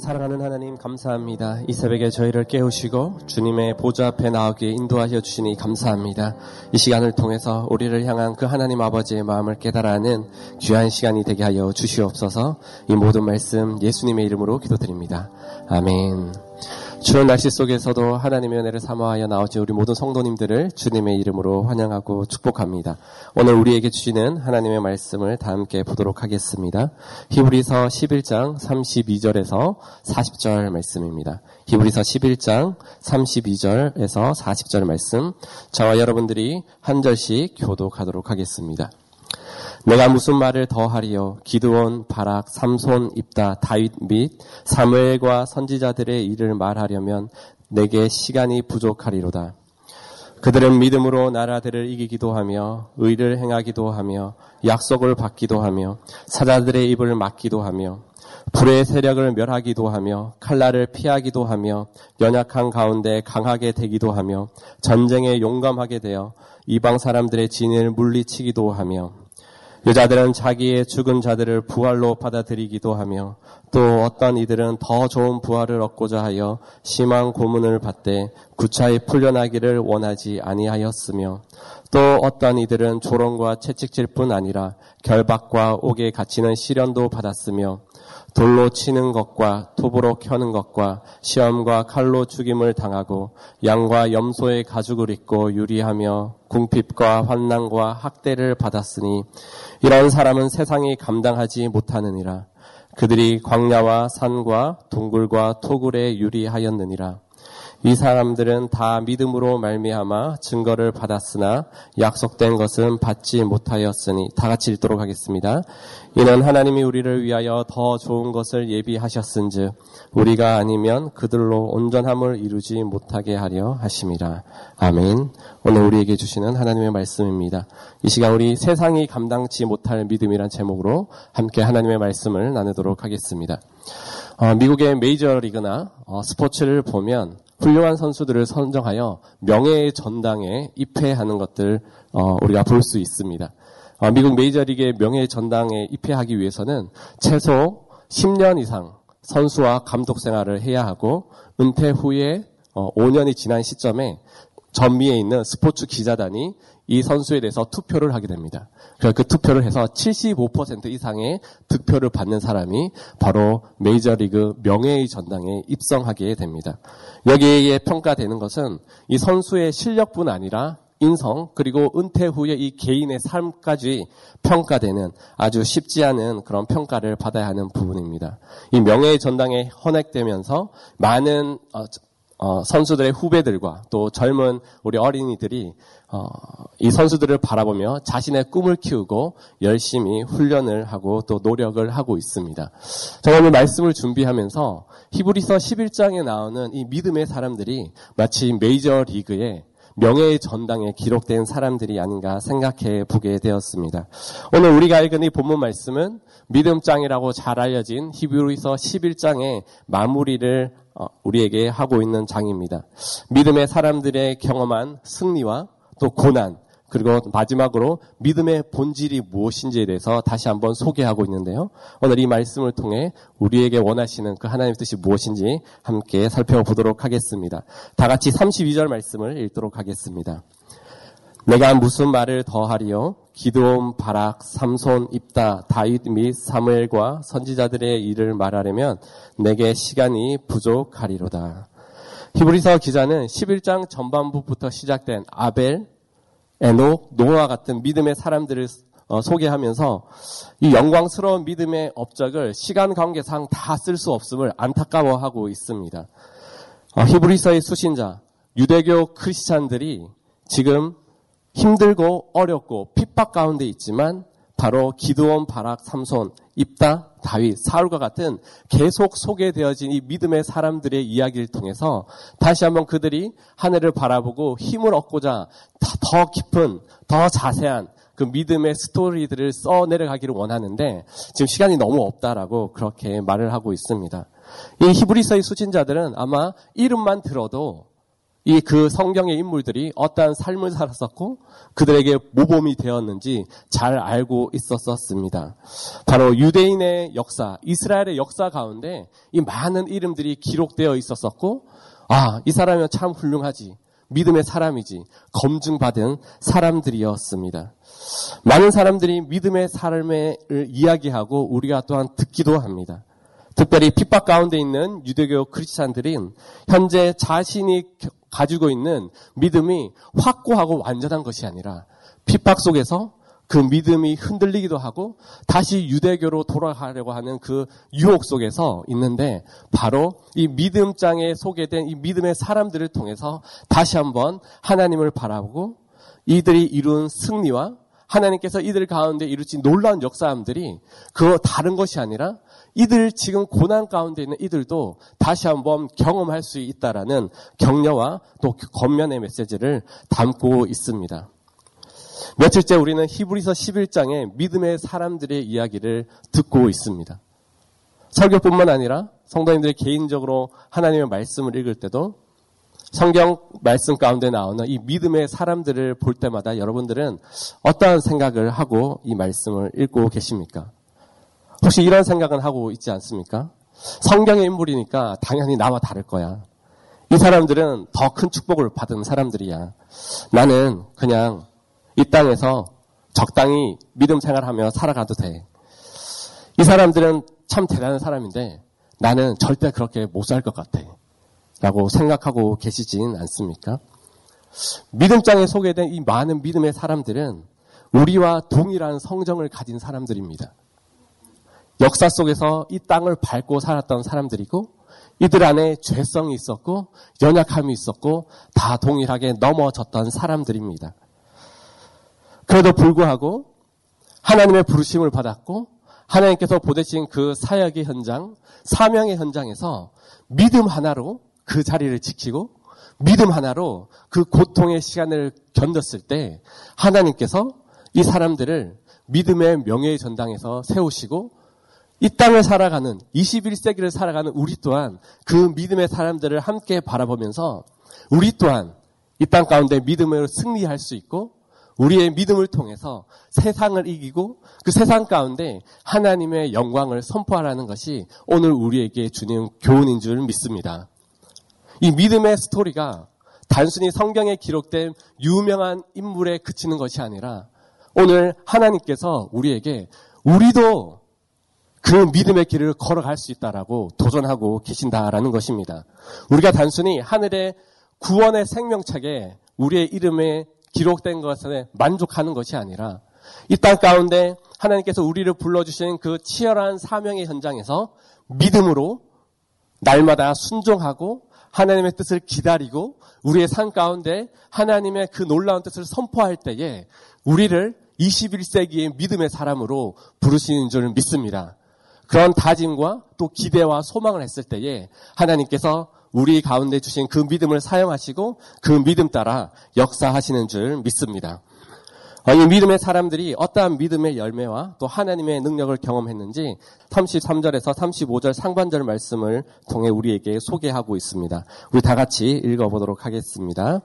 사랑하는 하나님 감사합니다. 이 새벽에 저희를 깨우시고 주님의 보좌 앞에 나오기에 인도하여 주시니 감사합니다. 이 시간을 통해서 우리를 향한 그 하나님 아버지의 마음을 깨달아는 귀한 시간이 되게 하여 주시옵소서 이 모든 말씀 예수님의 이름으로 기도드립니다. 아멘. 추운 날씨 속에서도 하나님의 은혜를 사모하여 나오신 우리 모든 성도님들을 주님의 이름으로 환영하고 축복합니다. 오늘 우리에게 주시는 하나님의 말씀을 다 함께 보도록 하겠습니다. 히브리서 11장 32절에서 40절 말씀입니다. 히브리서 11장 32절에서 40절 말씀 저와 여러분들이 한 절씩 교독하도록 하겠습니다. 내가 무슨 말을 더하리요 기드온 바락 삼손 입다 다윗 및 사무엘과 선지자들의 일을 말하려면 내게 시간이 부족하리로다. 그들은 믿음으로 나라들을 이기기도 하며 의를 행하기도 하며 약속을 받기도 하며 사자들의 입을 막기도 하며 불의 세력을 멸하기도 하며 칼날을 피하기도 하며 연약한 가운데 강하게 되기도 하며 전쟁에 용감하게 되어 이방 사람들의 진을 물리치기도 하며 여자들은 자기의 죽은 자들을 부활로 받아들이기도 하며 또 어떤 이들은 더 좋은 부활을 얻고자 하여 심한 고문을 받되 구차히 풀려나기를 원하지 아니하였으며 또 어떤 이들은 조롱과 채찍질 뿐 아니라 결박과 옥에 갇히는 시련도 받았으며 돌로 치는 것과 톱으로 켜는 것과 시험과 칼로 죽임을 당하고 양과 염소의 가죽을 입고 유리하며 궁핍과 환난과 학대를 받았으니 이런 사람은 세상이 감당하지 못하느니라. 그들이 광야와 산과 동굴과 토굴에 유리하였느니라 이 사람들은 다 믿음으로 말미암아 증거를 받았으나 약속된 것은 받지 못하였으니 다 같이 읽도록 하겠습니다. 이는 하나님이 우리를 위하여 더 좋은 것을 예비하셨은즉 우리가 아니면 그들로 온전함을 이루지 못하게 하려 하심이라. 아멘. 오늘 우리에게 주시는 하나님의 말씀입니다. 이 시간 우리 세상이 감당치 못할 믿음이란 제목으로 함께 하나님의 말씀을 나누도록 하겠습니다. 어, 미국의 메이저리그나 어, 스포츠를 보면 훌륭한 선수들을 선정하여 명예의 전당에 입회하는 것들 어, 우리가 볼 수 있습니다. 어, 미국 메이저리그의 명예의 전당에 입회하기 위해서는 최소 10년 이상 선수와 감독 생활을 해야 하고 은퇴 후에 어, 5년이 지난 시점에 전미에 있는 스포츠 기자단이 이 선수에 대해서 투표를 하게 됩니다. 그 투표를 해서 75% 이상의 득표를 받는 사람이 바로 메이저리그 명예의 전당에 입성하게 됩니다. 여기에 평가되는 것은 이 선수의 실력뿐 아니라 인성 그리고 은퇴 후에 이 개인의 삶까지 평가되는 아주 쉽지 않은 그런 평가를 받아야 하는 부분입니다. 이 명예의 전당에 헌액되면서 많은 어, 어, 선수들의 후배들과 또 젊은 우리 어린이들이 어, 이 선수들을 바라보며 자신의 꿈을 키우고 열심히 훈련을 하고 또 노력을 하고 있습니다. 제가 오늘 말씀을 준비하면서 히브리서 11장에 나오는 이 믿음의 사람들이 마치 메이저 리그의 명예의 전당에 기록된 사람들이 아닌가 생각해 보게 되었습니다. 오늘 우리가 읽은 이 본문 말씀은 믿음장이라고 잘 알려진 히브리서 11장의 마무리를 어, 우리에게 하고 있는 장입니다. 믿음의 사람들의 경험한 승리와 또 고난, 그리고 마지막으로 믿음의 본질이 무엇인지에 대해서 다시 한번 소개하고 있는데요. 오늘 이 말씀을 통해 우리에게 원하시는 그 하나님의 뜻이 무엇인지 함께 살펴보도록 하겠습니다. 다 같이 32절 말씀을 읽도록 하겠습니다. 내가 무슨 말을 더하리요? 기도온 바락, 삼손, 입다, 다윗 및 사무엘과 선지자들의 일을 말하려면 내게 시간이 부족하리로다. 히브리서 기자는 11장 전반부부터 시작된 아벨, 에녹, 노아 같은 믿음의 사람들을 어, 소개하면서 이 영광스러운 믿음의 업적을 시간 관계상 다 쓸 수 없음을 안타까워하고 있습니다. 어, 히브리서의 수신자, 유대교 크리스찬들이 지금 힘들고 어렵고 핍박 가운데 있지만 바로 기드온, 바락, 삼손, 입다, 다윗, 사울과 같은 계속 소개되어진 이 믿음의 사람들의 이야기를 통해서 다시 한번 그들이 하늘을 바라보고 힘을 얻고자 더 깊은, 더 자세한 그 믿음의 스토리들을 써 내려가기를 원하는데 지금 시간이 너무 없다라고 그렇게 말을 하고 있습니다. 이 히브리서의 수신자들은 아마 이름만 들어도 이 그 성경의 인물들이 어떠한 삶을 살았었고 그들에게 모범이 되었는지 잘 알고 있었었습니다. 바로 유대인의 역사, 이스라엘의 역사 가운데 이 많은 이름들이 기록되어 있었었고 아, 이 사람은 참 훌륭하지. 믿음의 사람이지. 검증받은 사람들이었습니다. 많은 사람들이 믿음의 삶을 이야기하고 우리가 또한 듣기도 합니다. 특별히 핍박 가운데 있는 유대교 크리스찬들은 현재 자신이 가지고 있는 믿음이 확고하고 완전한 것이 아니라 핍박 속에서 그 믿음이 흔들리기도 하고 다시 유대교로 돌아가려고 하는 그 유혹 속에서 있는데 바로 이 믿음장에 소개된 이 믿음의 사람들을 통해서 다시 한번 하나님을 바라보고 이들이 이룬 승리와 하나님께서 이들 가운데 이루신 놀라운 역사함들이 그 다른 것이 아니라 이들 지금 고난 가운데 있는 이들도 다시 한번 경험할 수 있다라는 격려와 또 겉면의 메시지를 담고 있습니다. 며칠째 우리는 히브리서 11장의 믿음의 사람들의 이야기를 듣고 있습니다. 설교뿐만 아니라 성도님들이 개인적으로 하나님의 말씀을 읽을 때도 성경 말씀 가운데 나오는 이 믿음의 사람들을 볼 때마다 여러분들은 어떠한 생각을 하고 이 말씀을 읽고 계십니까? 혹시 이런 생각은 하고 있지 않습니까? 성경의 인물이니까 당연히 나와 다를 거야. 이 사람들은 더 큰 축복을 받은 사람들이야. 나는 그냥 이 땅에서 적당히 믿음 생활하며 살아가도 돼. 이 사람들은 참 대단한 사람인데 나는 절대 그렇게 못 살 것 같아. 라고 생각하고 계시진 않습니까? 믿음장에 소개된 이 많은 믿음의 사람들은 우리와 동일한 성정을 가진 사람들입니다. 역사 속에서 이 땅을 밟고 살았던 사람들이고 이들 안에 죄성이 있었고 연약함이 있었고 다 동일하게 넘어졌던 사람들입니다. 그래도 불구하고 하나님의 부르심을 받았고 하나님께서 보내신 그 사역의 현장, 사명의 현장에서 믿음 하나로 그 자리를 지키고 믿음 하나로 그 고통의 시간을 견뎠을 때 하나님께서 이 사람들을 믿음의 명예의 전당에서 세우시고 이 땅을 살아가는 21세기를 살아가는 우리 또한 그 믿음의 사람들을 함께 바라보면서 우리 또한 이 땅 가운데 믿음으로 승리할 수 있고 우리의 믿음을 통해서 세상을 이기고 그 세상 가운데 하나님의 영광을 선포하라는 것이 오늘 우리에게 주는 교훈인 줄 믿습니다. 이 믿음의 스토리가 단순히 성경에 기록된 유명한 인물에 그치는 것이 아니라 오늘 하나님께서 우리에게 우리도 그 믿음의 길을 걸어갈 수 있다라고 도전하고 계신다라는 것입니다. 우리가 단순히 하늘의 구원의 생명책에 우리의 이름에 기록된 것에 만족하는 것이 아니라 이 땅 가운데 하나님께서 우리를 불러주신 그 치열한 사명의 현장에서 믿음으로 날마다 순종하고 하나님의 뜻을 기다리고 우리의 삶 가운데 하나님의 그 놀라운 뜻을 선포할 때에 우리를 21세기의 믿음의 사람으로 부르시는 줄 믿습니다. 그런 다짐과 또 기대와 소망을 했을 때에 하나님께서 우리 가운데 주신 그 믿음을 사용하시고 그 믿음 따라 역사하시는 줄 믿습니다. 어, 이 믿음의 사람들이 어떠한 믿음의 열매와 또 하나님의 능력을 경험했는지 33절에서 35절 상반절 말씀을 통해 우리에게 소개하고 있습니다. 우리 다 같이 읽어보도록 하겠습니다.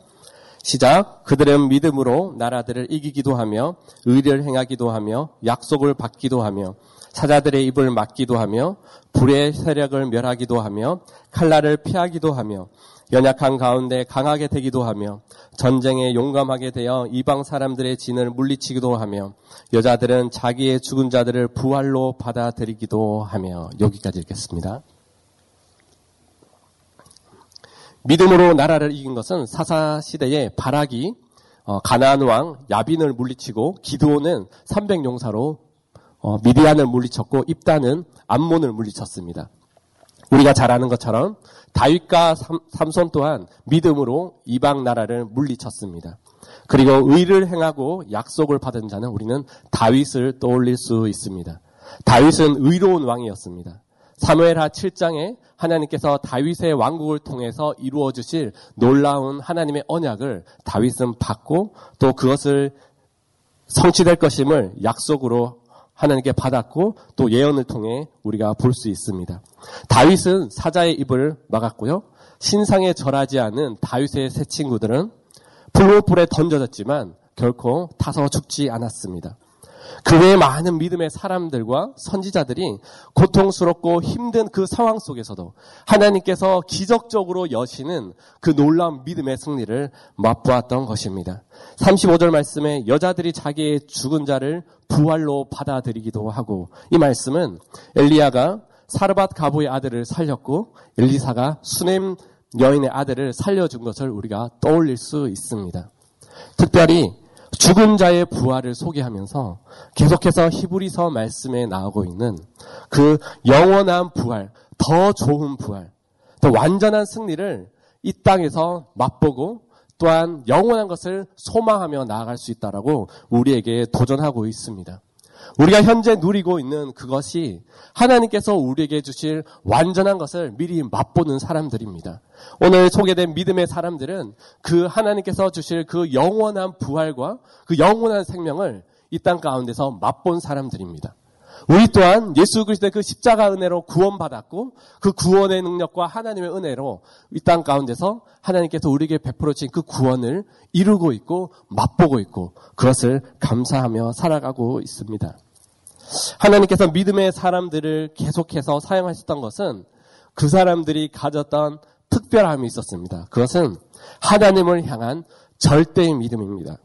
시작. 그들은 믿음으로 나라들을 이기기도 하며 의를 행하기도 하며 약속을 받기도 하며 사자들의 입을 막기도 하며 불의 세력을 멸하기도 하며 칼날을 피하기도 하며 연약한 가운데 강하게 되기도 하며 전쟁에 용감하게 되어 이방 사람들의 진을 물리치기도 하며 여자들은 자기의 죽은 자들을 부활로 받아들이기도 하며 여기까지 읽겠습니다. 믿음으로 나라를 이긴 것은 사사 시대의 바락이 어, 가나안 왕 야빈을 물리치고 기드온은 300용사로 어, 미디안을 물리쳤고 입단은 암몬을 물리쳤습니다. 우리가 잘 아는 것처럼 다윗과 삼 손 또한 믿음으로 이방 나라를 물리쳤습니다. 그리고 의를 행하고 약속을 받은 자는 우리는 다윗을 떠올릴 수 있습니다. 다윗은 의로운 왕이었습니다. 사무엘하 7장에 하나님께서 다윗의 왕국을 통해서 이루어 주실 놀라운 하나님의 언약을 다윗은 받고 또 그것을 성취될 것임을 약속으로 하나님께 받았고 또 예언을 통해 우리가 볼 수 있습니다. 다윗은 사자의 입을 막았고요. 신상에 절하지 않은 다윗의 세 친구들은 불로불에 던져졌지만 결코 타서 죽지 않았습니다. 그 외에 많은 믿음의 사람들과 선지자들이 고통스럽고 힘든 그 상황 속에서도 하나님께서 기적적으로 여시는 그 놀라운 믿음의 승리를 맛보았던 것입니다. 35절 말씀에 여자들이 자기의 죽은 자를 부활로 받아들이기도 하고 이 말씀은 엘리야가 사르밧 가부의 아들을 살렸고 엘리사가 수넴 여인의 아들을 살려준 것을 우리가 떠올릴 수 있습니다. 특별히 죽은 자의 부활을 소개하면서 계속해서 히브리서 말씀에 나오고 있는 그 영원한 부활, 더 좋은 부활, 더 완전한 승리를 이 땅에서 맛보고 또한 영원한 것을 소망하며 나아갈 수 있다라고 우리에게 도전하고 있습니다. 우리가 현재 누리고 있는 그것이 하나님께서 우리에게 주실 완전한 것을 미리 맛보는 사람들입니다. 오늘 소개된 믿음의 사람들은 그 하나님께서 주실 그 영원한 부활과 그 영원한 생명을 이 땅 가운데서 맛본 사람들입니다. 우리 또한 예수 그리스도의 그 십자가 은혜로 구원받았고 그 구원의 능력과 하나님의 은혜로 이 땅 가운데서 하나님께서 우리에게 베풀어 주신 그 구원을 이루고 있고 맛보고 있고 그것을 감사하며 살아가고 있습니다. 하나님께서 믿음의 사람들을 계속해서 사용하셨던 것은 그 사람들이 가졌던 특별함이 있었습니다. 그것은 하나님을 향한 절대의 믿음입니다.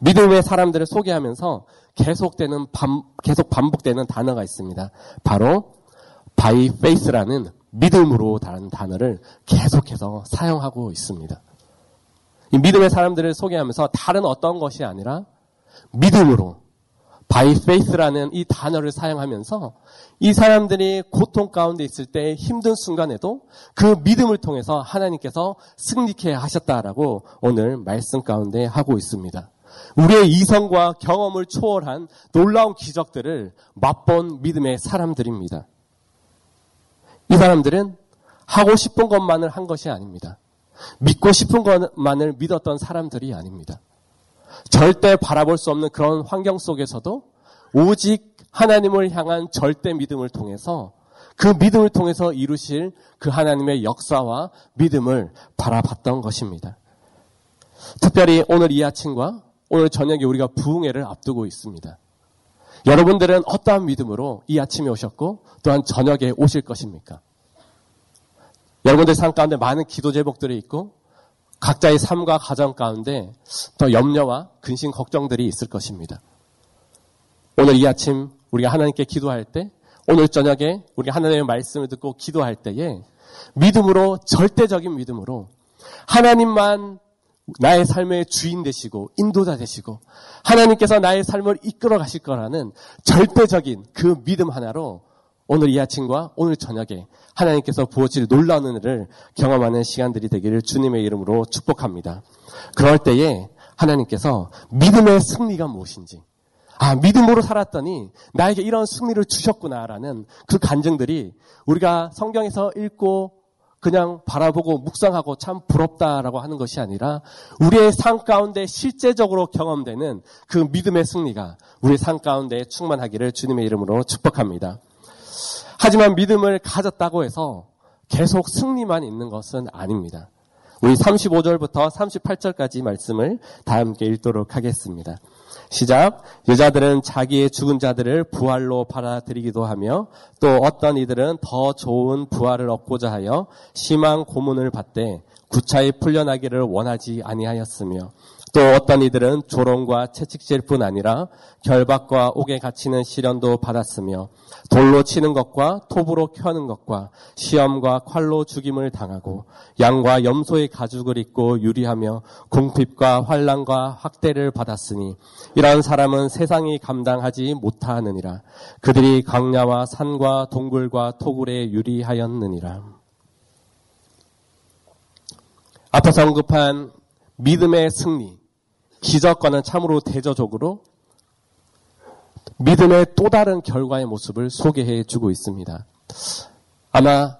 믿음의 사람들을 소개하면서 계속되는 반, 계속 반복되는 단어가 있습니다. 바로 by faith라는 믿음으로 다른 단어를 계속해서 사용하고 있습니다. 이 믿음의 사람들을 소개하면서 다른 어떤 것이 아니라 믿음으로 by faith라는 이 단어를 사용하면서 이 사람들이 고통 가운데 있을 때 힘든 순간에도 그 믿음을 통해서 하나님께서 승리케 하셨다라고 오늘 말씀 가운데 하고 있습니다. 우리의 이성과 경험을 초월한 놀라운 기적들을 맛본 믿음의 사람들입니다. 이 사람들은 하고 싶은 것만을 한 것이 아닙니다. 믿고 싶은 것만을 믿었던 사람들이 아닙니다. 절대 바라볼 수 없는 그런 환경 속에서도 오직 하나님을 향한 절대 믿음을 통해서 그 믿음을 통해서 이루실 그 하나님의 역사와 믿음을 바라봤던 것입니다. 특별히 오늘 이 아침과 오늘 저녁에 우리가 부흥회를 앞두고 있습니다. 여러분들은 어떠한 믿음으로 이 아침에 오셨고 또한 저녁에 오실 것입니까? 여러분들 삶 가운데 많은 기도 제목들이 있고 각자의 삶과 가정 가운데 더 염려와 근심 걱정들이 있을 것입니다. 오늘 이 아침 우리가 하나님께 기도할 때 오늘 저녁에 우리가 하나님의 말씀을 듣고 기도할 때에 믿음으로 절대적인 믿음으로 하나님만 나의 삶의 주인 되시고 인도자 되시고 하나님께서 나의 삶을 이끌어 가실 거라는 절대적인 그 믿음 하나로 오늘 이 아침과 오늘 저녁에 하나님께서 부어질 놀라운 은혜를 경험하는 시간들이 되기를 주님의 이름으로 축복합니다. 그럴 때에 하나님께서 믿음의 승리가 무엇인지 아, 믿음으로 살았더니 나에게 이런 승리를 주셨구나라는 그 간증들이 우리가 성경에서 읽고 그냥 바라보고 묵상하고 참 부럽다라고 하는 것이 아니라 우리의 삶 가운데 실제적으로 경험되는 그 믿음의 승리가 우리의 삶 가운데 충만하기를 주님의 이름으로 축복합니다. 하지만 믿음을 가졌다고 해서 계속 승리만 있는 것은 아닙니다. 우리 35절부터 38절까지 말씀을 다 함께 읽도록 하겠습니다. 시작. 여자들은 자기의 죽은 자들을 부활로 받아들이기도 하며 또 어떤 이들은 더 좋은 부활을 얻고자 하여 심한 고문을 받되 구차히 풀려나기를 원하지 아니하였으며 또 어떤 이들은 조롱과 채찍질 뿐 아니라 결박과 옥에 갇히는 시련도 받았으며 돌로 치는 것과 톱으로 켜는 것과 시험과 칼로 죽임을 당하고 양과 염소의 가죽을 입고 유리하며 궁핍과 환란과 학대를 받았으니 이러한 사람은 세상이 감당하지 못하느니라. 그들이 강야와 산과 동굴과 토굴에 유리하였느니라. 앞에서 언급한 믿음의 승리 기적과는 참으로 대저적으로 믿음의 또 다른 결과의 모습을 소개해 주고 있습니다. 아마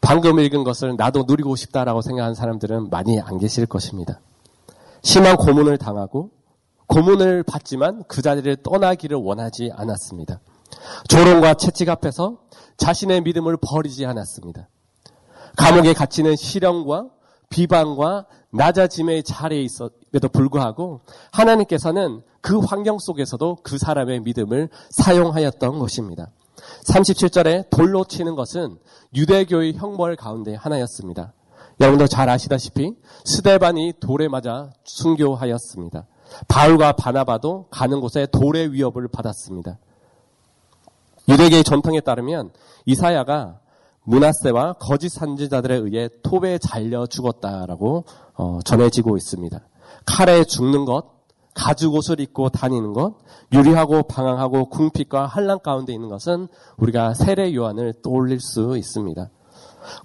방금 읽은 것을 나도 누리고 싶다라고 생각하는 사람들은 많이 안 계실 것입니다. 심한 고문을 당하고 고문을 받지만 그 자리를 떠나기를 원하지 않았습니다. 조롱과 채찍 앞에서 자신의 믿음을 버리지 않았습니다. 감옥에 갇히는 시련과 비방과 낮아짐의 자리에 있었에도 불구하고 하나님께서는 그 환경 속에서도 그 사람의 믿음을 사용하였던 것입니다. 37절에 돌로 치는 것은 유대교의 형벌 가운데 하나였습니다. 여러분도 잘 아시다시피 스데반이 돌에 맞아 순교하였습니다. 바울과 바나바도 가는 곳에 돌의 위협을 받았습니다. 유대계의 전통에 따르면 이사야가 문하세와 거짓 산지자들에 의해 톱에 잘려 죽었다라고 어, 전해지고 있습니다. 칼에 죽는 것, 가죽 옷을 입고 다니는 것, 유리하고 방황하고 궁핍과 한란 가운데 있는 것은 우리가 세례 요한을 떠올릴 수 있습니다.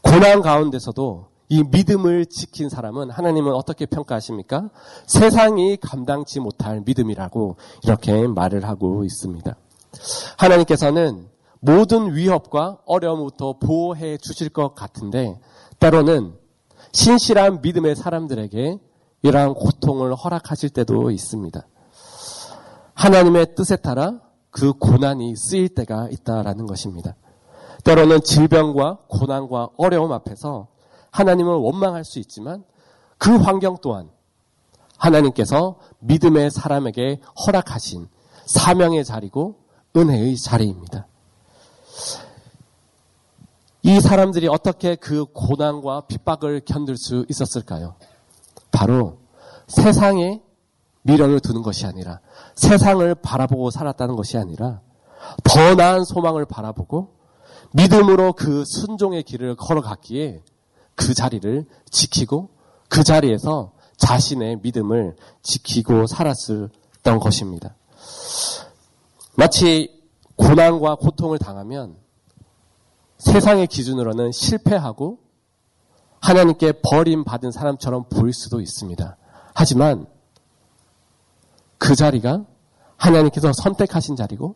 고난 가운데서도 이 믿음을 지킨 사람은 하나님은 어떻게 평가하십니까? 세상이 감당치 못할 믿음이라고 이렇게 말을 하고 있습니다. 하나님께서는 모든 위협과 어려움부터 보호해 주실 것 같은데 때로는 신실한 믿음의 사람들에게 이러한 고통을 허락하실 때도 있습니다. 하나님의 뜻에 따라 그 고난이 쓰일 때가 있다라는 것입니다. 때로는 질병과 고난과 어려움 앞에서 하나님을 원망할 수 있지만 그 환경 또한 하나님께서 믿음의 사람에게 허락하신 사명의 자리고 은혜의 자리입니다. 이 사람들이 어떻게 그 고난과 핍박을 견딜 수 있었을까요? 바로 세상에 미련을 두는 것이 아니라 세상을 바라보고 살았다는 것이 아니라 더 나은 소망을 바라보고 믿음으로 그 순종의 길을 걸어갔기에 그 자리를 지키고 그 자리에서 자신의 믿음을 지키고 살았었던 것입니다. 마치 고난과 고통을 당하면 세상의 기준으로는 실패하고 하나님께 버림받은 사람처럼 보일 수도 있습니다. 하지만 그 자리가 하나님께서 선택하신 자리고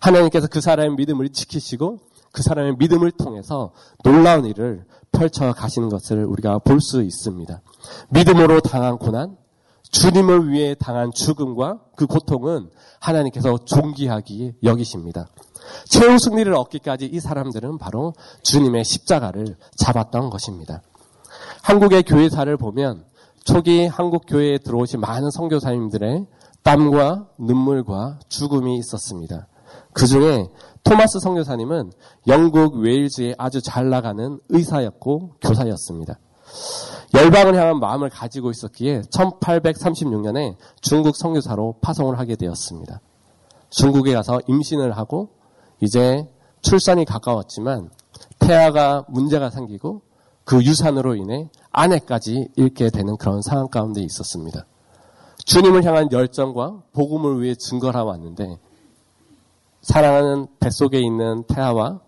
하나님께서 그 사람의 믿음을 지키시고 그 사람의 믿음을 통해서 놀라운 일을 펼쳐 가시는 것을 우리가 볼 수 있습니다. 믿음으로 당한 고난, 주님을 위해 당한 죽음과 그 고통은 하나님께서 존귀하기 여기십니다. 최후 승리를 얻기까지 이 사람들은 바로 주님의 십자가를 잡았던 것입니다. 한국의 교회사를 보면 초기 한국 교회에 들어오신 많은 선교사님들의 땀과 눈물과 죽음이 있었습니다. 그 중에 토마스 선교사님은 영국 웨일즈에 아주 잘 나가는 의사였고 교사였습니다. 열방을 향한 마음을 가지고 있었기에 1836년에 중국 선교사로 파송을 하게 되었습니다. 중국에 가서 임신을 하고 이제 출산이 가까웠지만 태아가 문제가 생기고 그 유산으로 인해 아내까지 잃게 되는 그런 상황 가운데 있었습니다. 주님을 향한 열정과 복음을 위해 증거를 왔는데 사랑하는 뱃속에 있는 태아와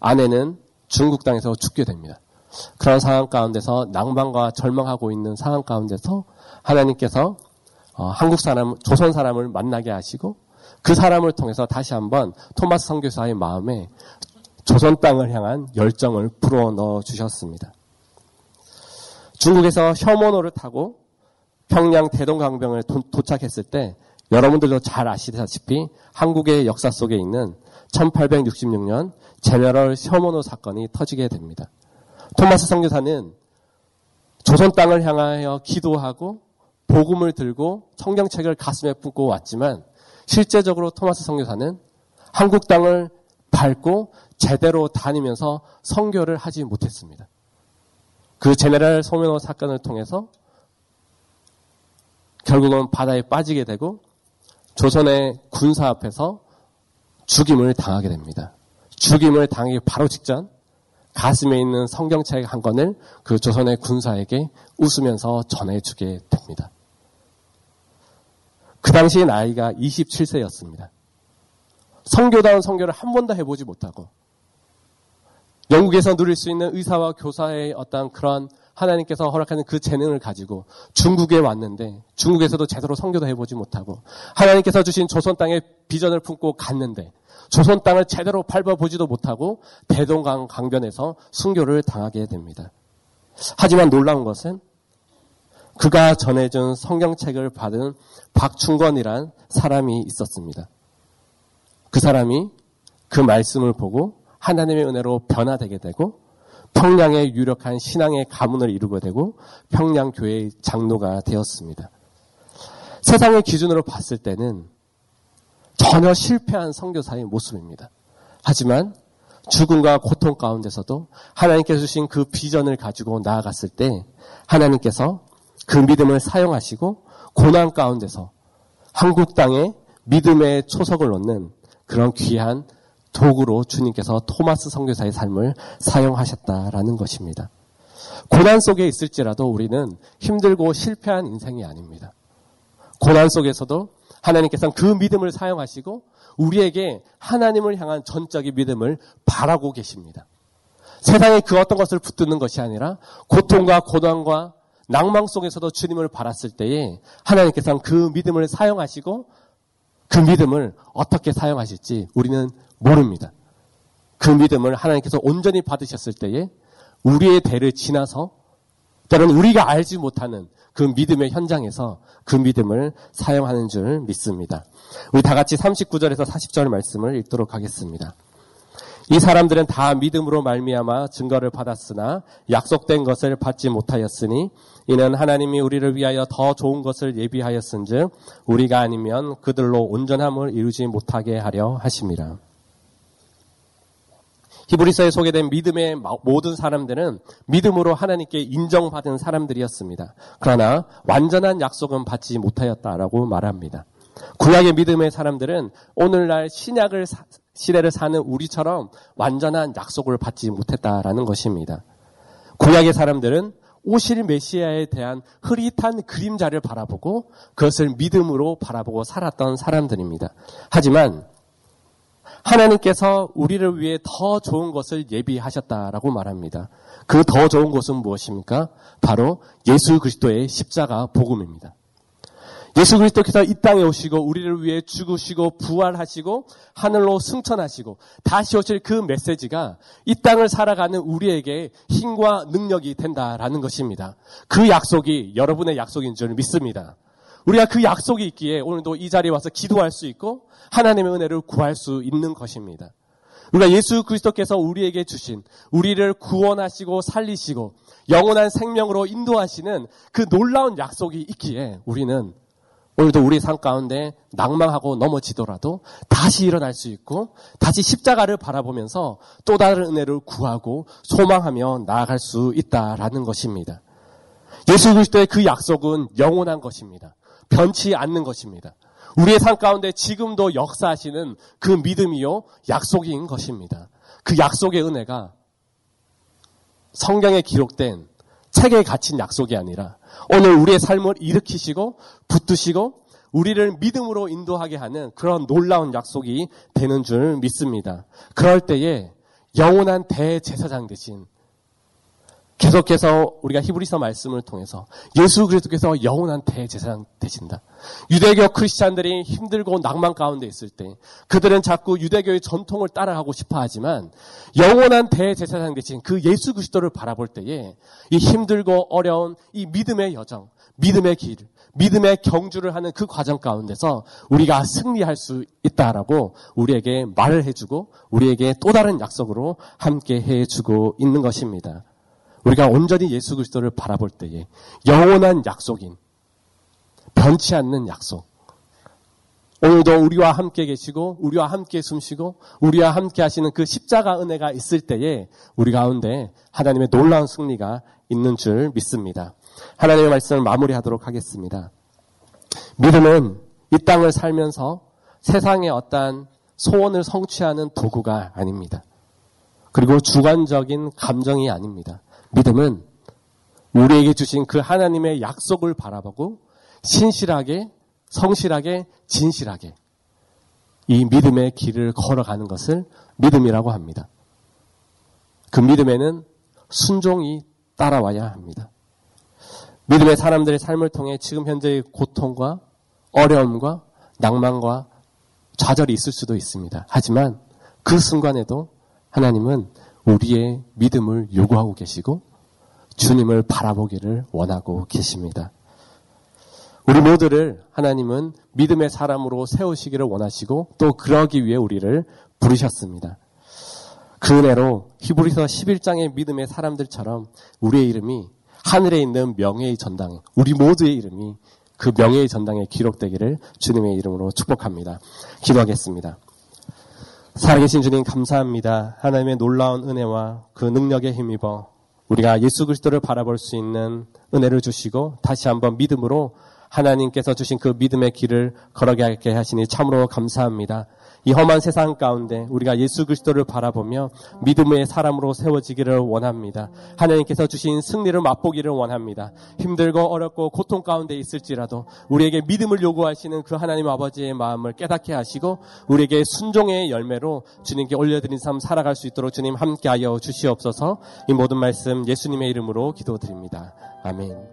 아내는 중국 땅에서 죽게 됩니다. 그런 상황 가운데서 낭만과 절망하고 있는 상황 가운데서 하나님께서 어, 한국 사람, 조선 사람을 만나게 하시고 그 사람을 통해서 다시 한번 토마스 선교사의 마음에 조선 땅을 향한 열정을 불어 넣어 주셨습니다. 중국에서 셔모노를 타고 평양 대동강병을 도착했을 때 여러분들도 잘 아시다시피 한국의 역사 속에 있는 1866년 제너럴 셔모노 사건이 터지게 됩니다. 토마스 선교사는 조선 땅을 향하여 기도하고 복음을 들고 성경책을 가슴에 품고 왔지만 실제적으로 토마스 선교사는 한국 땅을 밟고 제대로 다니면서 선교를 하지 못했습니다. 그 제네랄 소면호 사건을 통해서 결국은 바다에 빠지게 되고 조선의 군사 앞에서 죽임을 당하게 됩니다. 죽임을 당하기 바로 직전 가슴에 있는 성경책 한 권을 그 조선의 군사에게 웃으면서 전해주게 됩니다. 그 당시 나이가 27세였습니다. 성교다운 성교를 한 번도 해보지 못하고 영국에서 누릴 수 있는 의사와 교사의 어떤 그런 하나님께서 허락하는 그 재능을 가지고 중국에 왔는데 중국에서도 제대로 성교도 해보지 못하고 하나님께서 주신 조선 땅에 비전을 품고 갔는데 조선 땅을 제대로 밟아보지도 못하고 대동강 강변에서 순교를 당하게 됩니다. 하지만 놀라운 것은 그가 전해준 성경책을 받은 박충건이란 사람이 있었습니다. 그 사람이 그 말씀을 보고 하나님의 은혜로 변화되게 되고 평양의 유력한 신앙의 가문을 이루게 되고 평양 교회의 장로가 되었습니다. 세상의 기준으로 봤을 때는 전혀 실패한 선교사의 모습입니다. 하지만 죽음과 고통 가운데서도 하나님께서 주신 그 비전을 가지고 나아갔을 때 하나님께서 그 믿음을 사용하시고 고난 가운데서 한국 땅에 믿음의 초석을 놓는 그런 귀한 도구로 주님께서 토마스 선교사의 삶을 사용하셨다라는 것입니다. 고난 속에 있을지라도 우리는 힘들고 실패한 인생이 아닙니다. 고난 속에서도 하나님께서는 그 믿음을 사용하시고 우리에게 하나님을 향한 전적인 믿음을 바라고 계십니다. 세상에 그 어떤 것을 붙드는 것이 아니라 고통과 고난과 낭망 속에서도 주님을 바랐을 때에 하나님께서는 그 믿음을 사용하시고 그 믿음을 어떻게 사용하실지 우리는 모릅니다. 그 믿음을 하나님께서 온전히 받으셨을 때에 우리의 대를 지나서 때로는 우리가 알지 못하는 그 믿음의 현장에서 그 믿음을 사용하는 줄 믿습니다. 우리 다 같이 39절에서 40절 말씀을 읽도록 하겠습니다. 이 사람들은 다 믿음으로 말미암아 증거를 받았으나 약속된 것을 받지 못하였으니 이는 하나님이 우리를 위하여 더 좋은 것을 예비하였은즉 우리가 아니면 그들로 온전함을 이루지 못하게 하려 하심이라. 히브리서에 소개된 믿음의 모든 사람들은 믿음으로 하나님께 인정받은 사람들이었습니다. 그러나 완전한 약속은 받지 못하였다라고 말합니다. 구약의 믿음의 사람들은 오늘날 신약을 시대를 사는 우리처럼 완전한 약속을 받지 못했다라는 것입니다. 구약의 사람들은 오실 메시아에 대한 흐릿한 그림자를 바라보고 그것을 믿음으로 바라보고 살았던 사람들입니다. 하지만 하나님께서 우리를 위해 더 좋은 것을 예비하셨다라고 말합니다. 그 더 좋은 것은 무엇입니까? 바로 예수 그리스도의 십자가 복음입니다. 예수 그리스도께서 이 땅에 오시고 우리를 위해 죽으시고 부활하시고 하늘로 승천하시고 다시 오실 그 메시지가 이 땅을 살아가는 우리에게 힘과 능력이 된다라는 것입니다. 그 약속이 여러분의 약속인 줄 믿습니다. 우리가 그 약속이 있기에 오늘도 이 자리에 와서 기도할 수 있고 하나님의 은혜를 구할 수 있는 것입니다. 우리가 예수 그리스도께서 우리에게 주신 우리를 구원하시고 살리시고 영원한 생명으로 인도하시는 그 놀라운 약속이 있기에 우리는 오늘도 우리 삶 가운데 낭망하고 넘어지더라도 다시 일어날 수 있고 다시 십자가를 바라보면서 또 다른 은혜를 구하고 소망하며 나아갈 수 있다라는 것입니다. 예수 그리스도의 그 약속은 영원한 것입니다. 변치 않는 것입니다. 우리의 삶 가운데 지금도 역사하시는 그 믿음이요 약속인 것입니다. 그 약속의 은혜가 성경에 기록된 책에 갇힌 약속이 아니라 오늘 우리의 삶을 일으키시고 붙드시고 우리를 믿음으로 인도하게 하는 그런 놀라운 약속이 되는 줄 믿습니다. 그럴 때에 영원한 대제사장 되신 계속해서 우리가 히브리서 말씀을 통해서 예수 그리스도께서 영원한 대제사장 되신다. 유대교 크리스찬들이 힘들고 낭만 가운데 있을 때 그들은 자꾸 유대교의 전통을 따라가고 싶어 하지만 영원한 대제사장 되신 그 예수 그리스도를 바라볼 때에 이 힘들고 어려운 이 믿음의 여정, 믿음의 길, 믿음의 경주를 하는 그 과정 가운데서 우리가 승리할 수 있다라고 우리에게 말을 해주고 우리에게 또 다른 약속으로 함께 해주고 있는 것입니다. 우리가 온전히 예수 그리스도를 바라볼 때에 영원한 약속인 변치 않는 약속. 오늘도 우리와 함께 계시고 우리와 함께 숨쉬고 우리와 함께 하시는 그 십자가 은혜가 있을 때에 우리 가운데 하나님의 놀라운 승리가 있는 줄 믿습니다. 하나님의 말씀을 마무리하도록 하겠습니다. 믿음은 이 땅을 살면서 세상의 어떠한 소원을 성취하는 도구가 아닙니다. 그리고 주관적인 감정이 아닙니다. 믿음은 우리에게 주신 그 하나님의 약속을 바라보고 신실하게, 성실하게, 진실하게 이 믿음의 길을 걸어가는 것을 믿음이라고 합니다. 그 믿음에는 순종이 따라와야 합니다. 믿음의 사람들의 삶을 통해 지금 현재의 고통과 어려움과 낭만과 좌절이 있을 수도 있습니다. 하지만 그 순간에도 하나님은 우리의 믿음을 요구하고 계시고 주님을 바라보기를 원하고 계십니다. 우리 모두를 하나님은 믿음의 사람으로 세우시기를 원하시고 또 그러기 위해 우리를 부르셨습니다. 그 은혜로 히브리서 11장의 믿음의 사람들처럼 우리의 이름이 하늘에 있는 명예의 전당, 우리 모두의 이름이 그 명예의 전당에 기록되기를 주님의 이름으로 축복합니다. 기도하겠습니다. 살아계신 주님 감사합니다. 하나님의 놀라운 은혜와 그 능력에 힘입어 우리가 예수 그리스도를 바라볼 수 있는 은혜를 주시고 다시 한번 믿음으로 하나님께서 주신 그 믿음의 길을 걸어가게 하시니 참으로 감사합니다. 이 험한 세상 가운데 우리가 예수 그리스도를 바라보며 믿음의 사람으로 세워지기를 원합니다. 하나님께서 주신 승리를 맛보기를 원합니다. 힘들고 어렵고 고통 가운데 있을지라도 우리에게 믿음을 요구하시는 그 하나님 아버지의 마음을 깨닫게 하시고 우리에게 순종의 열매로 주님께 올려드린 삶 살아갈 수 있도록 주님 함께하여 주시옵소서 이 모든 말씀 예수님의 이름으로 기도드립니다. 아멘.